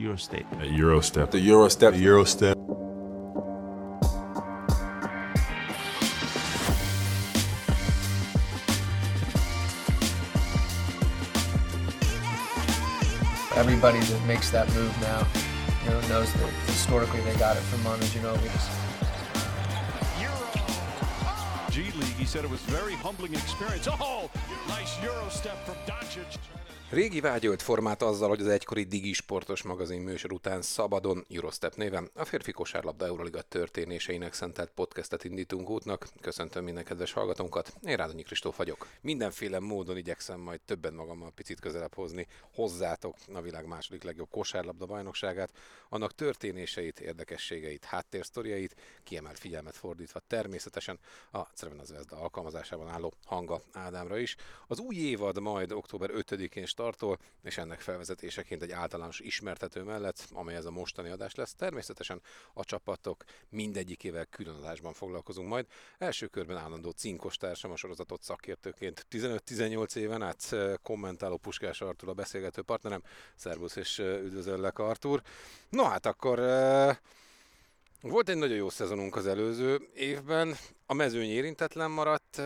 Eurostep. A Eurostep. The Eurostep. The Eurostep. Everybody that makes that move now, you know, knows that historically they got it from Manu Ginobili. G League. He said it was very humbling experience. Oh, nice Euro step from Doncic. Régi vágyolt formát azzal, hogy az egykori Digi sportos magazin műsor után szabadon Eurostep néven a férfi kosárlabda Euroliga történéseinek szentelt podcastet indítunk útnak. Köszöntöm minden kedves hallgatónkat, én Rádonyi Kristóf vagyok. Mindenféle módon igyekszem majd többen magammal picit közelebb hozni hozzátok a világ második legjobb kosárlabda bajnokságát, annak történéseit, érdekességeit, háttérsztoriait, kiemelt figyelmet fordítva természetesen a Crvena Zvezda alkalmazásában álló Hanga Ádámra is. Az új évad majd október 5-én startol, és ennek felvezetéseként egy általános ismertető mellett, amely ez a mostani adás lesz, természetesen a csapatok mindegyikével külön adásban foglalkozunk majd. Első körben állandó cinkos társam a sorozatot szakértőként 15-18 éven át eh, kommentáló Puskás Artur a beszélgető partnerem. Szervusz és eh, üdvözöllek Artur. No hát akkor eh, volt egy nagyon jó szezonunk az előző évben, a mezőny érintetlen maradt,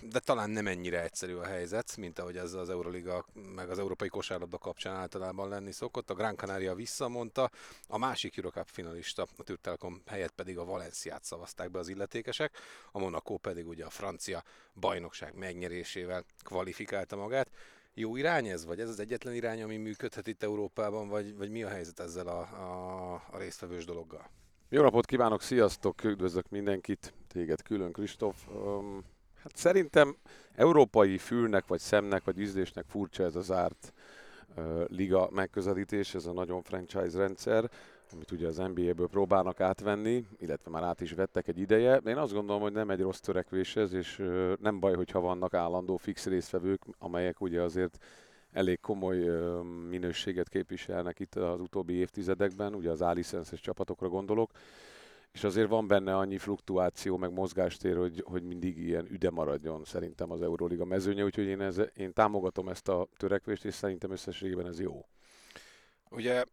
de talán nem ennyire egyszerű a helyzet, mint ahogy ez az Euroliga meg az Európai Kosárlabda kapcsán általában lenni szokott. A Gran Canaria visszamondta, a másik Eurocup finalista, a Türk Telekom helyett pedig a Valenciát szavazták be az illetékesek, a Monaco pedig ugye a francia bajnokság megnyerésével kvalifikálta magát. Jó irány ez, vagy ez az egyetlen irány, ami működhet itt Európában, vagy, vagy mi a helyzet ezzel a, a, a résztvevős dologgal? Jó napot kívánok, sziasztok, üdvözlök mindenkit, téged külön Kristóf. Um, hát szerintem európai fülnek, vagy szemnek, vagy ízlésnek furcsa ez a zárt uh, liga megközelítés, ez a nagyon franchise rendszer, amit ugye az NBA-ből próbálnak átvenni, illetve már át is vettek egy ideje. Én azt gondolom, hogy nem egy rossz törekvés ez, és uh, nem baj, hogyha vannak állandó fix résztvevők, amelyek ugye azért elég komoly minőséget képviselnek itt az utóbbi évtizedekben, ugye az A-licenszes csapatokra gondolok, és azért van benne annyi fluktuáció, meg mozgástér, hogy, hogy mindig ilyen üde maradjon szerintem az Euróliga mezőnye, úgyhogy én, ez, én támogatom ezt a törekvést, és szerintem összességében ez jó. Ugye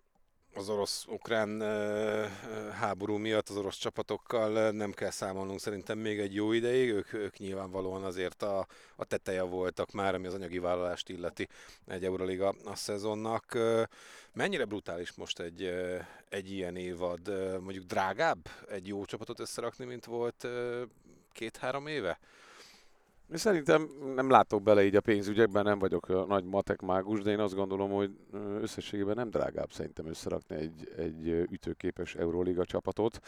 az orosz-ukrán háború miatt az orosz csapatokkal nem kell számolnunk szerintem még egy jó ideig, ők, ők nyilvánvalóan azért a, a teteje voltak már, ami az anyagi vállalást illeti egy Euroliga a szezonnak. Mennyire brutális most egy, egy ilyen évad? Mondjuk drágább egy jó csapatot összerakni, mint volt két-három éve? Szerintem nem látok bele így a pénzügyekben, nem vagyok a nagy matek mágus, de én azt gondolom, hogy összességében nem drágább szerintem összerakni egy, egy ütőképes Euróliga csapatot.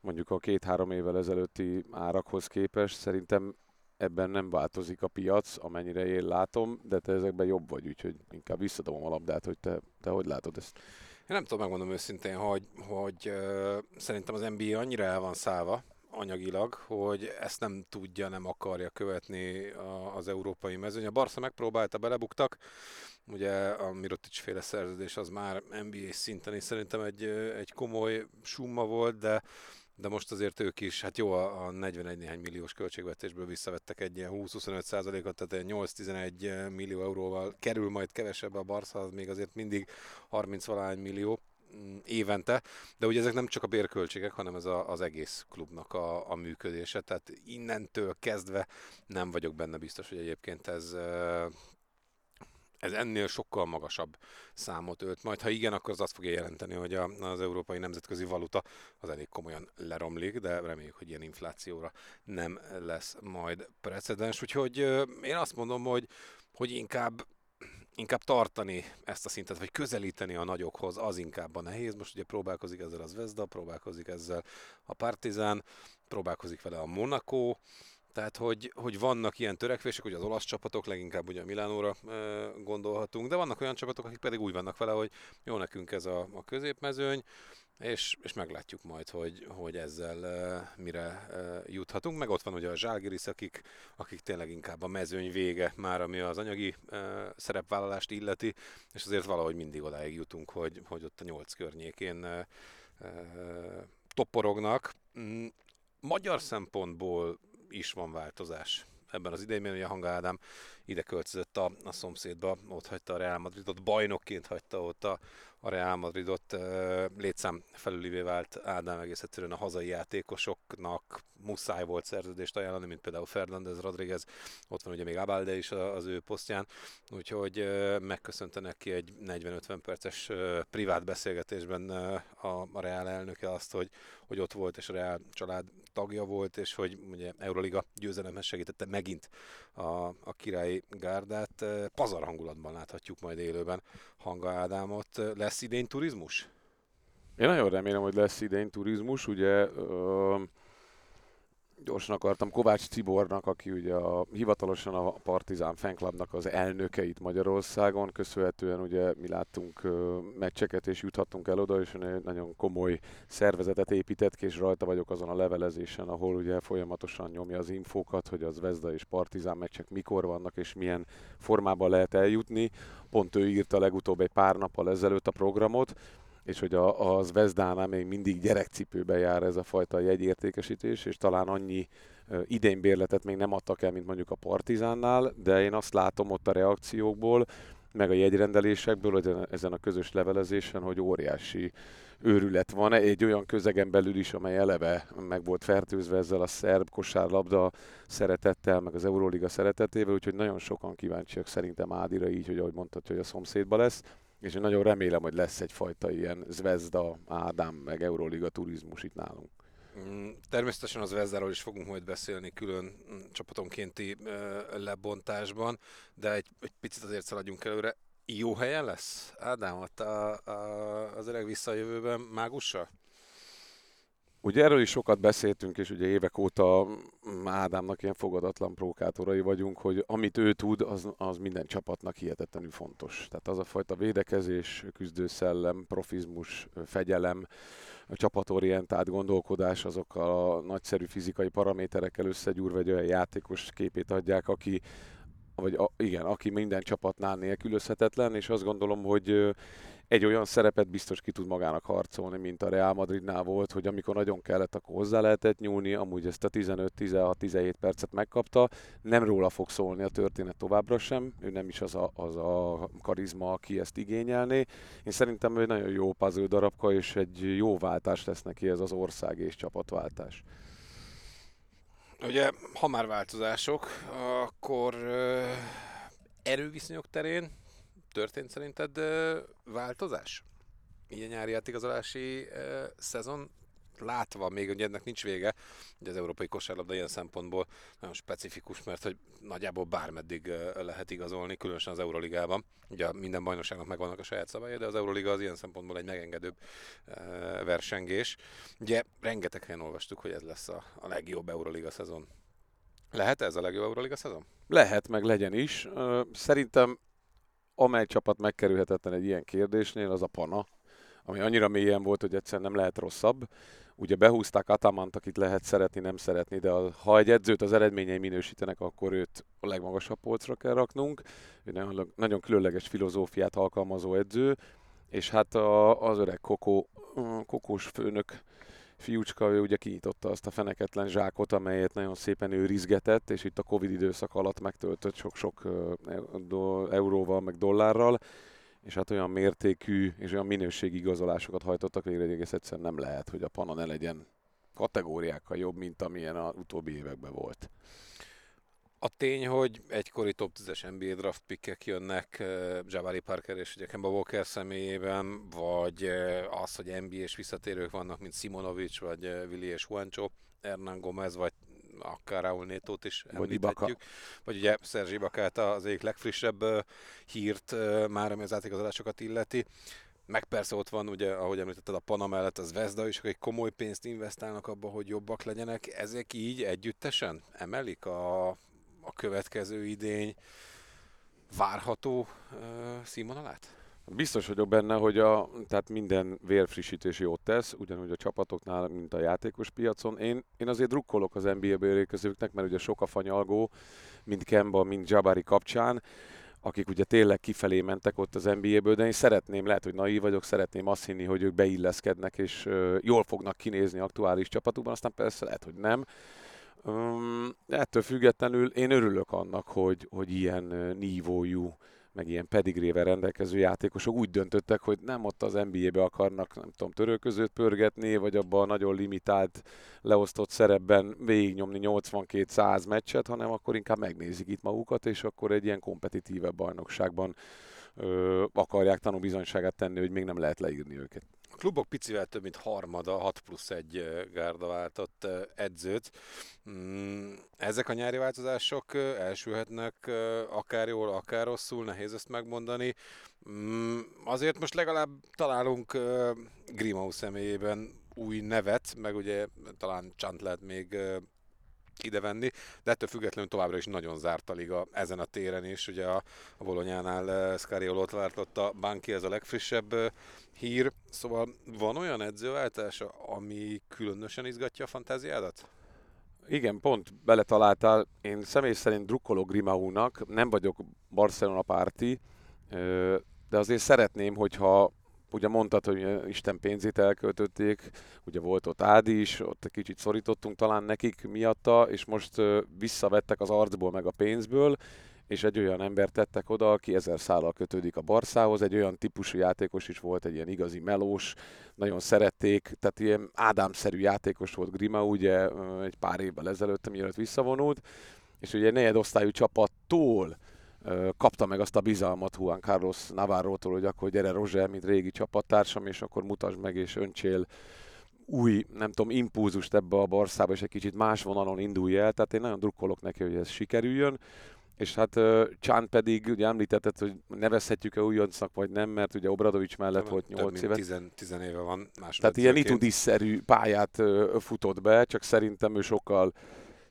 Mondjuk a két-három évvel ezelőtti árakhoz képest szerintem ebben nem változik a piac, amennyire én látom, de te ezekben jobb vagy, úgyhogy inkább visszadom a labdát, hogy te, te hogy látod ezt. Én nem tudom megmondom őszintén, hogy, hogy uh, szerintem az NBA annyira el van szállva, anyagilag, hogy ezt nem tudja, nem akarja követni az európai mezőny. A Barca megpróbálta, belebuktak, ugye a Mirotic féle szerződés az már NBA szinten is szerintem egy, egy komoly summa volt, de de most azért ők is, hát jó, a 41 néhány milliós költségvetésből visszavettek egy ilyen 20-25 százalékot, tehát 8-11 millió euróval kerül majd kevesebb a Barca, az még azért mindig 30 valány millió évente, de ugye ezek nem csak a bérköltségek, hanem ez a, az egész klubnak a, a működése, tehát innentől kezdve nem vagyok benne biztos, hogy egyébként ez ez ennél sokkal magasabb számot ölt. Majd ha igen, akkor az azt fogja jelenteni, hogy a, az európai nemzetközi valuta az elég komolyan leromlik, de reméljük, hogy ilyen inflációra nem lesz majd precedens. Úgyhogy én azt mondom, hogy, hogy inkább inkább tartani ezt a szintet, vagy közelíteni a nagyokhoz, az inkább a nehéz. Most ugye próbálkozik ezzel az Vezda, próbálkozik ezzel a Partizán, próbálkozik vele a Monaco, tehát, hogy, hogy vannak ilyen törekvések, hogy az olasz csapatok, leginkább ugye a Milánóra e, gondolhatunk, de vannak olyan csapatok, akik pedig úgy vannak vele, hogy jó nekünk ez a, a középmezőny, és, és meglátjuk majd, hogy, hogy ezzel uh, mire uh, juthatunk. Meg ott van ugye a Zságirisz, akik, akik tényleg inkább a mezőny vége már, ami az anyagi uh, szerepvállalást illeti, és azért valahogy mindig odáig jutunk, hogy, hogy ott a nyolc környékén uh, uh, toporognak. Mm, magyar szempontból is van változás ebben az idejében, ugye Hanga Ádám ide költözött a, a szomszédba, ott hagyta a Real Madridot, bajnokként hagyta ott a, a Real Madridot. Létszám felülivé vált Ádám egész egyszerűen a hazai játékosoknak. Muszáj volt szerződést ajánlani, mint például Fernández Rodriguez, ott van ugye még Abalde is az ő posztján, úgyhogy megköszönte neki egy 40-50 perces privát beszélgetésben a Real elnöke azt, hogy, hogy ott volt, és a Real család tagja volt, és hogy ugye Euroliga győzelemhez segítette megint a, a királyi gárdát. Pazar hangulatban láthatjuk majd élőben Hanga Ádámot. Lesz idén turizmus? Én nagyon remélem, hogy lesz idén turizmus. Ugye ö, gyorsan akartam Kovács Cibornak, aki ugye a, hivatalosan a Partizán fanklubnak az elnökeit Magyarországon, köszönhetően ugye mi láttunk meccseket és juthattunk el oda, és nagyon komoly szervezetet épített ki, és rajta vagyok azon a levelezésen, ahol ugye folyamatosan nyomja az infókat, hogy az Vezda és Partizán meccsek mikor vannak, és milyen formában lehet eljutni. Pont ő írta legutóbb egy pár nappal ezelőtt a programot, és hogy a, az Vezdánál még mindig gyerekcipőbe jár ez a fajta jegyértékesítés, és talán annyi idénybérletet még nem adtak el, mint mondjuk a Partizánnál, de én azt látom ott a reakciókból, meg a jegyrendelésekből, hogy ezen a közös levelezésen, hogy óriási őrület van. Egy olyan közegen belül is, amely eleve meg volt fertőzve ezzel a szerb kosárlabda szeretettel, meg az Euróliga szeretetével, úgyhogy nagyon sokan kíváncsiak szerintem Ádira így, hogy ahogy mondtad, hogy a szomszédba lesz és én nagyon remélem, hogy lesz egyfajta ilyen Zvezda, Ádám, meg Euróliga turizmus itt nálunk. Mm, természetesen az Zvezdáról is fogunk majd beszélni külön mm, csapatonkénti lebontásban, de egy, egy picit azért szaladjunk előre. Jó helyen lesz Ádám ott a, a, az öreg visszajövőben mágussal? Ugye erről is sokat beszéltünk, és ugye évek óta Ádámnak ilyen fogadatlan prókátorai vagyunk, hogy amit ő tud, az, az minden csapatnak hihetetlenül fontos. Tehát az a fajta védekezés, küzdőszellem, profizmus, fegyelem, a csapatorientált gondolkodás, azok a nagyszerű fizikai paraméterekkel összegyúrva egy olyan játékos képét adják, aki vagy a, igen, aki minden csapatnál nélkülözhetetlen, és azt gondolom, hogy egy olyan szerepet biztos ki tud magának harcolni, mint a Real Madridnál volt, hogy amikor nagyon kellett, akkor hozzá lehetett nyúlni, amúgy ezt a 15-16-17 percet megkapta, nem róla fog szólni a történet továbbra sem, ő nem is az a, az a karizma, aki ezt igényelné. Én szerintem ő nagyon jó puzzle darabka, és egy jó váltás lesz neki ez az ország és csapatváltás. Ugye, ha már változások, akkor erőviszonyok terén történt szerinted változás? A nyári átigazolási szezon látva, még ugye ennek nincs vége, hogy az európai kosárlabda ilyen szempontból nagyon specifikus, mert hogy nagyjából bármeddig lehet igazolni, különösen az Euroligában. Ugye minden bajnokságnak megvannak a saját szabályai, de az Euroliga az ilyen szempontból egy megengedőbb versengés. Ugye rengeteg helyen olvastuk, hogy ez lesz a, a legjobb Euroliga szezon. Lehet ez a legjobb Euroliga szezon? Lehet, meg legyen is. Szerintem amely csapat megkerülhetetlen egy ilyen kérdésnél, az a Pana, ami annyira mélyen volt, hogy egyszerűen nem lehet rosszabb. Ugye behúzták Atamant, akit lehet szeretni, nem szeretni, de a, ha egy edzőt az eredményei minősítenek, akkor őt a legmagasabb polcra kell raknunk. Ő nagyon, különleges filozófiát alkalmazó edző, és hát a, az öreg Kokó, Kokós főnök fiúcska, ő ugye kinyitotta azt a feneketlen zsákot, amelyet nagyon szépen ő rizgetett, és itt a Covid időszak alatt megtöltött sok-sok euróval, meg dollárral, és hát olyan mértékű és olyan minőségi igazolásokat hajtottak végre, hogy egész egyszerűen nem lehet, hogy a Pana ne legyen kategóriákkal jobb, mint amilyen az utóbbi években volt. A tény, hogy egykori top 10-es NBA draft pickek jönnek uh, Jabari Parker és ugye Kemba Walker személyében, vagy uh, az, hogy NBA-s visszatérők vannak, mint Simonovic, vagy uh, Willi és Juancho, Hernán Gomez, vagy akár Raúl Nétót is említhetjük. Vagy ugye Szerzsi Ibakát az egyik legfrissebb hírt már, ami az átigazolásokat illeti. Meg persze ott van, ugye, ahogy említetted, a Pana mellett az Vezda is, akik komoly pénzt investálnak abba, hogy jobbak legyenek. Ezek így együttesen emelik a következő idény várható uh, színvonalát? Biztos vagyok benne, hogy a, tehát minden vérfrissítés jót tesz, ugyanúgy a csapatoknál, mint a játékos piacon. Én, én azért drukkolok az NBA-be érkezőknek, mert ugye sok a fanyalgó, mind Kemba, mind Jabari kapcsán, akik ugye tényleg kifelé mentek ott az NBA-ből, de én szeretném, lehet, hogy naív vagyok, szeretném azt hinni, hogy ők beilleszkednek, és jól fognak kinézni aktuális csapatukban, aztán persze lehet, hogy nem Um, ettől függetlenül én örülök annak, hogy, hogy ilyen nívójú meg ilyen pedigrével rendelkező játékosok úgy döntöttek, hogy nem ott az NBA-be akarnak, nem tudom, törőközőt pörgetni, vagy abban a nagyon limitált, leosztott szerepben végignyomni 82-100 meccset, hanem akkor inkább megnézik itt magukat, és akkor egy ilyen kompetitívebb bajnokságban ö, akarják tanúbizonyságát tenni, hogy még nem lehet leírni őket. A klubok picivel több mint harmada, 6 plusz 1 gárda váltott edzőt. Mm, ezek a nyári változások elsülhetnek akár jól, akár rosszul, nehéz ezt megmondani. Mm, azért most legalább találunk Grimau személyében új nevet, meg ugye talán Csant lehet még idevenni, de ettől függetlenül továbbra is nagyon zárt a liga ezen a téren is. Ugye a, a Bolonyánál uh, Scariolo váltott a Banki, ez a legfrissebb uh, hír. Szóval van olyan edzőváltás, ami különösen izgatja a fantáziádat? Igen, pont beletaláltál. Én személy szerint drukkolok Grimaúnak, nem vagyok Barcelona párti, de azért szeretném, hogyha ugye mondtad, hogy Isten pénzét elköltötték, ugye volt ott Ádi is, ott kicsit szorítottunk talán nekik miatta, és most visszavettek az arcból meg a pénzből, és egy olyan ember tettek oda, aki ezer szállal kötődik a Barszához, egy olyan típusú játékos is volt, egy ilyen igazi melós, nagyon szerették, tehát ilyen Ádámszerű játékos volt Grima, ugye egy pár évvel ezelőtt, mielőtt visszavonult, és ugye egy negyedosztályú csapattól kapta meg azt a bizalmat Juan Carlos Navarro-tól, hogy akkor gyere Roger, mint régi csapattársam, és akkor mutasd meg és öntsél új, nem tudom, impulzust ebbe a Barszába, és egy kicsit más vonalon indulj el, tehát én nagyon drukkolok neki, hogy ez sikerüljön. És hát Csán pedig, ugye említetted, hogy nevezhetjük-e újoncnak, vagy nem, mert ugye Obradovics mellett volt 8 éve. 10, 10 éve van Tehát ilyen itudis-szerű pályát futott be, csak szerintem ő sokkal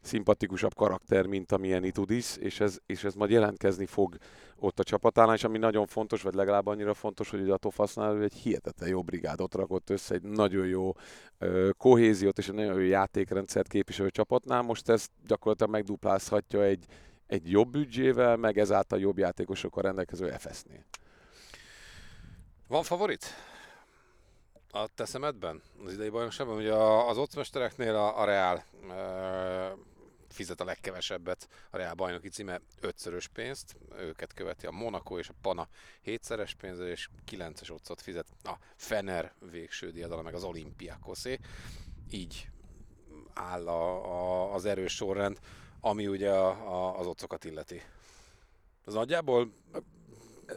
szimpatikusabb karakter, mint amilyen Itudis, és ez, és ez majd jelentkezni fog ott a csapatánál, és ami nagyon fontos, vagy legalább annyira fontos, hogy a Tofasznál egy hihetetlen jó brigádot rakott össze, egy nagyon jó uh, kohéziót és egy nagyon jó játékrendszert képviselő csapatnál. Most ezt gyakorlatilag megduplázhatja egy, egy jobb büdzsével, meg ezáltal jobb játékosokkal rendelkező FS-nél. Van favorit? A te szemedben? Az idei bajnokságban? Ugye az ocmestereknél a, a Real fizet a legkevesebbet a Real bajnoki címe ötszörös pénzt, őket követi a Monaco és a Pana hétszeres pénz, és kilences otcot fizet a Fener végső diadala, meg az Olimpiakoszé. Így áll a, a, az erős sorrend, ami ugye a, a, az otcokat illeti. Az nagyjából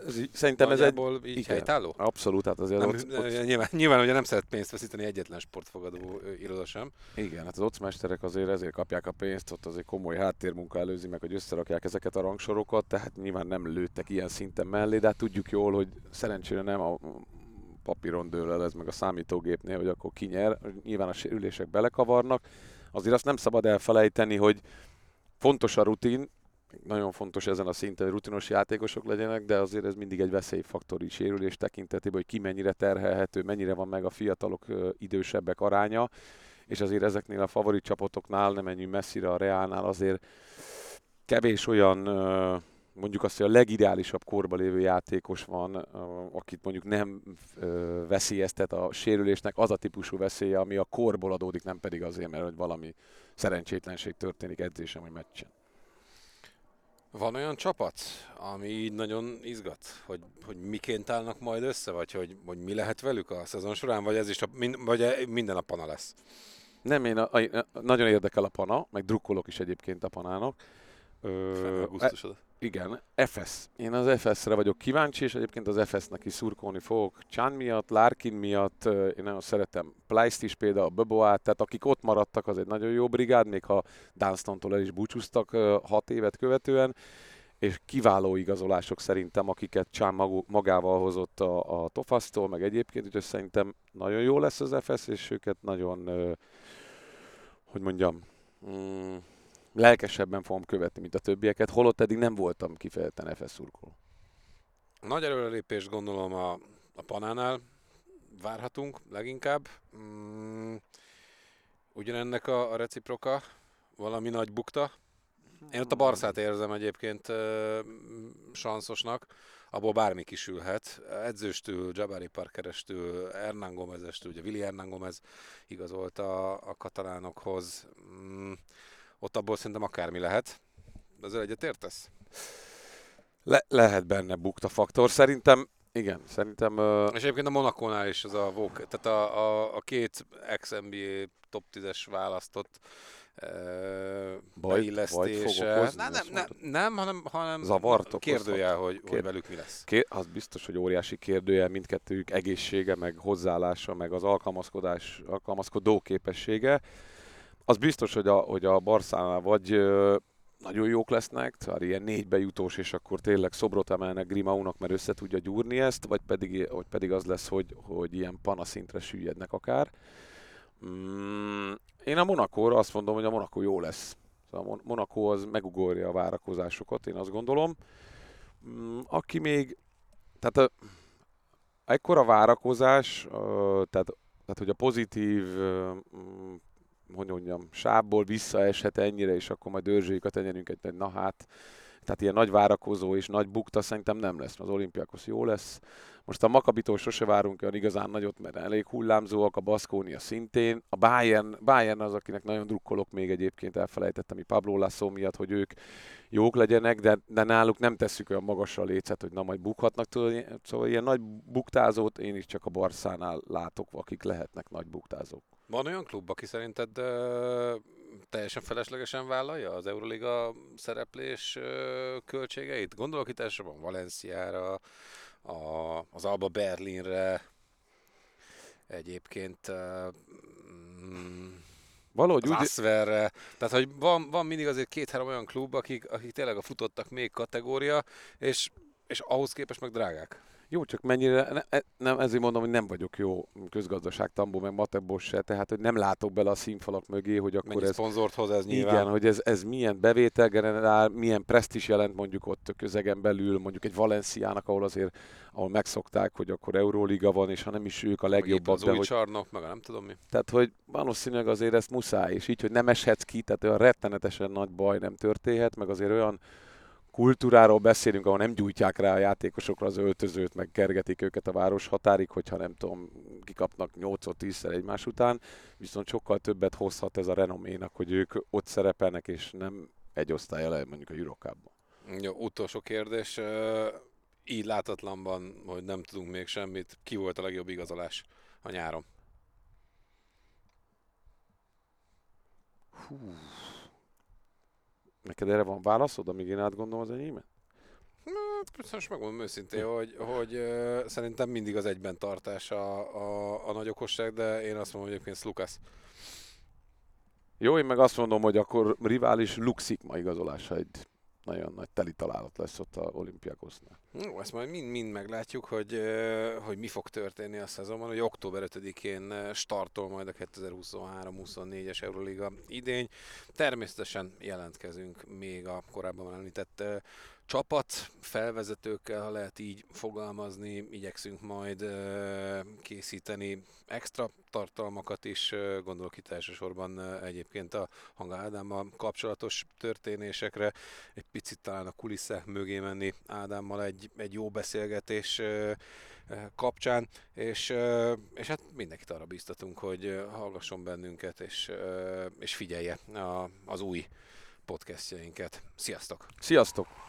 ez, szerintem ez egy... így igen, helytálló? Abszolút, hát azért nem, ott, ott... Nyilván, nyilván ugye nem szeret pénzt veszíteni egyetlen sportfogadó iroda sem. Igen, hát az ocmesterek azért ezért kapják a pénzt, ott azért komoly háttérmunka előzi meg, hogy összerakják ezeket a rangsorokat, tehát nyilván nem lőttek ilyen szinten mellé, de hát tudjuk jól, hogy szerencsére nem a papíron dől el ez meg a számítógépnél, hogy akkor kinyer, nyilván a sérülések belekavarnak. Azért azt nem szabad elfelejteni, hogy fontos a rutin, nagyon fontos ezen a szinten, hogy rutinos játékosok legyenek, de azért ez mindig egy veszélyfaktor is sérülés tekintetében, hogy ki mennyire terhelhető, mennyire van meg a fiatalok idősebbek aránya, és azért ezeknél a favorit csapatoknál, nem menjünk messzire a Reálnál, azért kevés olyan mondjuk azt, hogy a legideálisabb korba lévő játékos van, akit mondjuk nem veszélyeztet a sérülésnek, az a típusú veszélye, ami a korból adódik, nem pedig azért, mert hogy valami szerencsétlenség történik edzésem vagy meccsen. Van olyan csapat, ami így nagyon izgat, hogy, hogy miként állnak majd össze, vagy hogy, hogy mi lehet velük a szezon során, vagy ez is a, vagy minden a pana lesz? Nem, én a, a, nagyon érdekel a pana, meg drukkolok is egyébként a panának. Ö, igen, FS. Én az FS-re vagyok kíváncsi, és egyébként az FS-nek is szurkolni fogok. Chan miatt, Larkin miatt, én nagyon szeretem Pleist is például, Böboát, tehát akik ott maradtak, az egy nagyon jó brigád, még ha Dunstontól el is búcsúztak hat évet követően, és kiváló igazolások szerintem, akiket Csán magával hozott a, a Tofasztól, meg egyébként, úgyhogy szerintem nagyon jó lesz az FS, és őket nagyon, hogy mondjam, mm, lelkesebben fogom követni, mint a többieket, holott eddig nem voltam kifejezetten FS szurkoló. Nagy előrelépést gondolom a, a Panánál várhatunk leginkább. Mm, ugyanennek a, a reciproka, valami nagy bukta. Én ott a Barszát érzem egyébként uh, sanszosnak, abból bármi kisülhet. Edzőstől, Jabari Parkerestől, Hernán Gomezestől, ugye Willi Hernán Gomez igazolt a, a katalánokhoz. Mm, ott abból szerintem akármi lehet. Ezzel egyet értesz? Le- lehet benne bukta faktor. Szerintem, igen, szerintem... Uh, És egyébként a Monakónál is az a VOK, tehát a, a, a két ex-NBA top 10-es választott uh, Bajt- beillesztése. nem, nem, nem, nem, hanem, hanem Zavart okozhat. kérdőjel, hogy, hogy Kér- velük mi lesz. Ké- az biztos, hogy óriási kérdője mindkettőjük egészsége, meg hozzáállása, meg az alkalmazkodás, alkalmazkodó képessége. Az biztos, hogy a, hogy a Barszánál vagy nagyon jók lesznek, szóval ilyen négybe jutós, és akkor tényleg szobrot emelnek Grimaunak, mert össze tudja gyúrni ezt, vagy pedig, vagy pedig az lesz, hogy, hogy ilyen panaszintre süllyednek akár. Mm, én a Monakóra azt mondom, hogy a Monaco jó lesz. Szóval a Mon- Monaco az megugorja a várakozásokat, én azt gondolom. Mm, aki még, tehát a, ekkora várakozás, tehát, tehát hogy a pozitív, mm, hogy mondjam, sábból visszaeshet ennyire, és akkor majd dörzsőjüket tenyerünk egy, na hát, tehát ilyen nagy várakozó és nagy bukta szerintem nem lesz, az olimpiákos jó lesz. Most a Makabitól sose várunk olyan igazán nagyot, mert elég hullámzóak, a Baszkónia szintén. A Bayern, Bayern az, akinek nagyon drukkolok még egyébként, elfelejtettem, Pablo Lasso miatt, hogy ők jók legyenek, de, de náluk nem tesszük olyan magasra a lécet, hogy na majd bukhatnak. Tudod, szóval ilyen nagy buktázót én is csak a Barszánál látok, akik lehetnek nagy buktázók. Van olyan klub, aki szerinted ö, teljesen feleslegesen vállalja az Euroliga szereplés ö, költségeit? Gondolok itt elsősorban Valenciára, a, az Alba Berlinre, egyébként ö, mm, Valahogy az úgy, Asverre. Tehát, hogy van, van mindig azért két-három olyan klub, akik, akik tényleg a futottak még kategória, és, és ahhoz képest meg drágák. Jó, csak mennyire, ne, e- nem, ezért mondom, hogy nem vagyok jó közgazdaságtambó, meg matebos se, tehát hogy nem látok bele a színfalak mögé, hogy akkor Mennyi ez, szponzort hoz ez nyilván. igen, hogy ez, ez milyen bevétel generál, milyen presztis jelent mondjuk ott közegen belül, mondjuk egy Valenciának, ahol azért, ahol megszokták, hogy akkor Euróliga van, és ha nem is ők a legjobbak, az de új hogy, csarnok, meg nem tudom mi. tehát hogy valószínűleg azért ezt muszáj, és így, hogy nem eshetsz ki, tehát olyan rettenetesen nagy baj nem történhet, meg azért olyan kultúráról beszélünk, ahol nem gyújtják rá a játékosokra az öltözőt, meg kergetik őket a város határig, hogyha nem tudom, kikapnak 8-10-szer egymás után, viszont sokkal többet hozhat ez a renoménak, hogy ők ott szerepelnek, és nem egy osztály elej mondjuk a Eurocupban. Jó, utolsó kérdés. Így látatlanban, hogy nem tudunk még semmit, ki volt a legjobb igazolás a nyáron? Neked erre van válaszod, amíg én átgondolom az enyémet? Hát, most megmondom őszintén, hogy, hogy ö, szerintem mindig az egyben tartás a, a, a nagy okosság, de én azt mondom, hogy egyébként Slukas. Jó, én meg azt mondom, hogy akkor rivális Luxik ma igazolása egy nagyon nagy teli találat lesz ott a olimpiákosznál. Jó, ezt majd mind-mind meglátjuk, hogy, hogy mi fog történni a szezonban. Hogy október 5-én ö, startol majd a 2023-24-es Euroliga idény. Természetesen jelentkezünk még a korábban említett csapat felvezetőkkel, ha lehet így fogalmazni, igyekszünk majd készíteni extra tartalmakat is, gondolok itt elsősorban egyébként a Hanga Ádámmal kapcsolatos történésekre, egy picit talán a kulisszák mögé menni Ádámmal egy, egy jó beszélgetés kapcsán, és, és hát mindenkit arra bíztatunk, hogy hallgasson bennünket, és, és figyelje az új podcastjainket. Sziasztok! Sziasztok!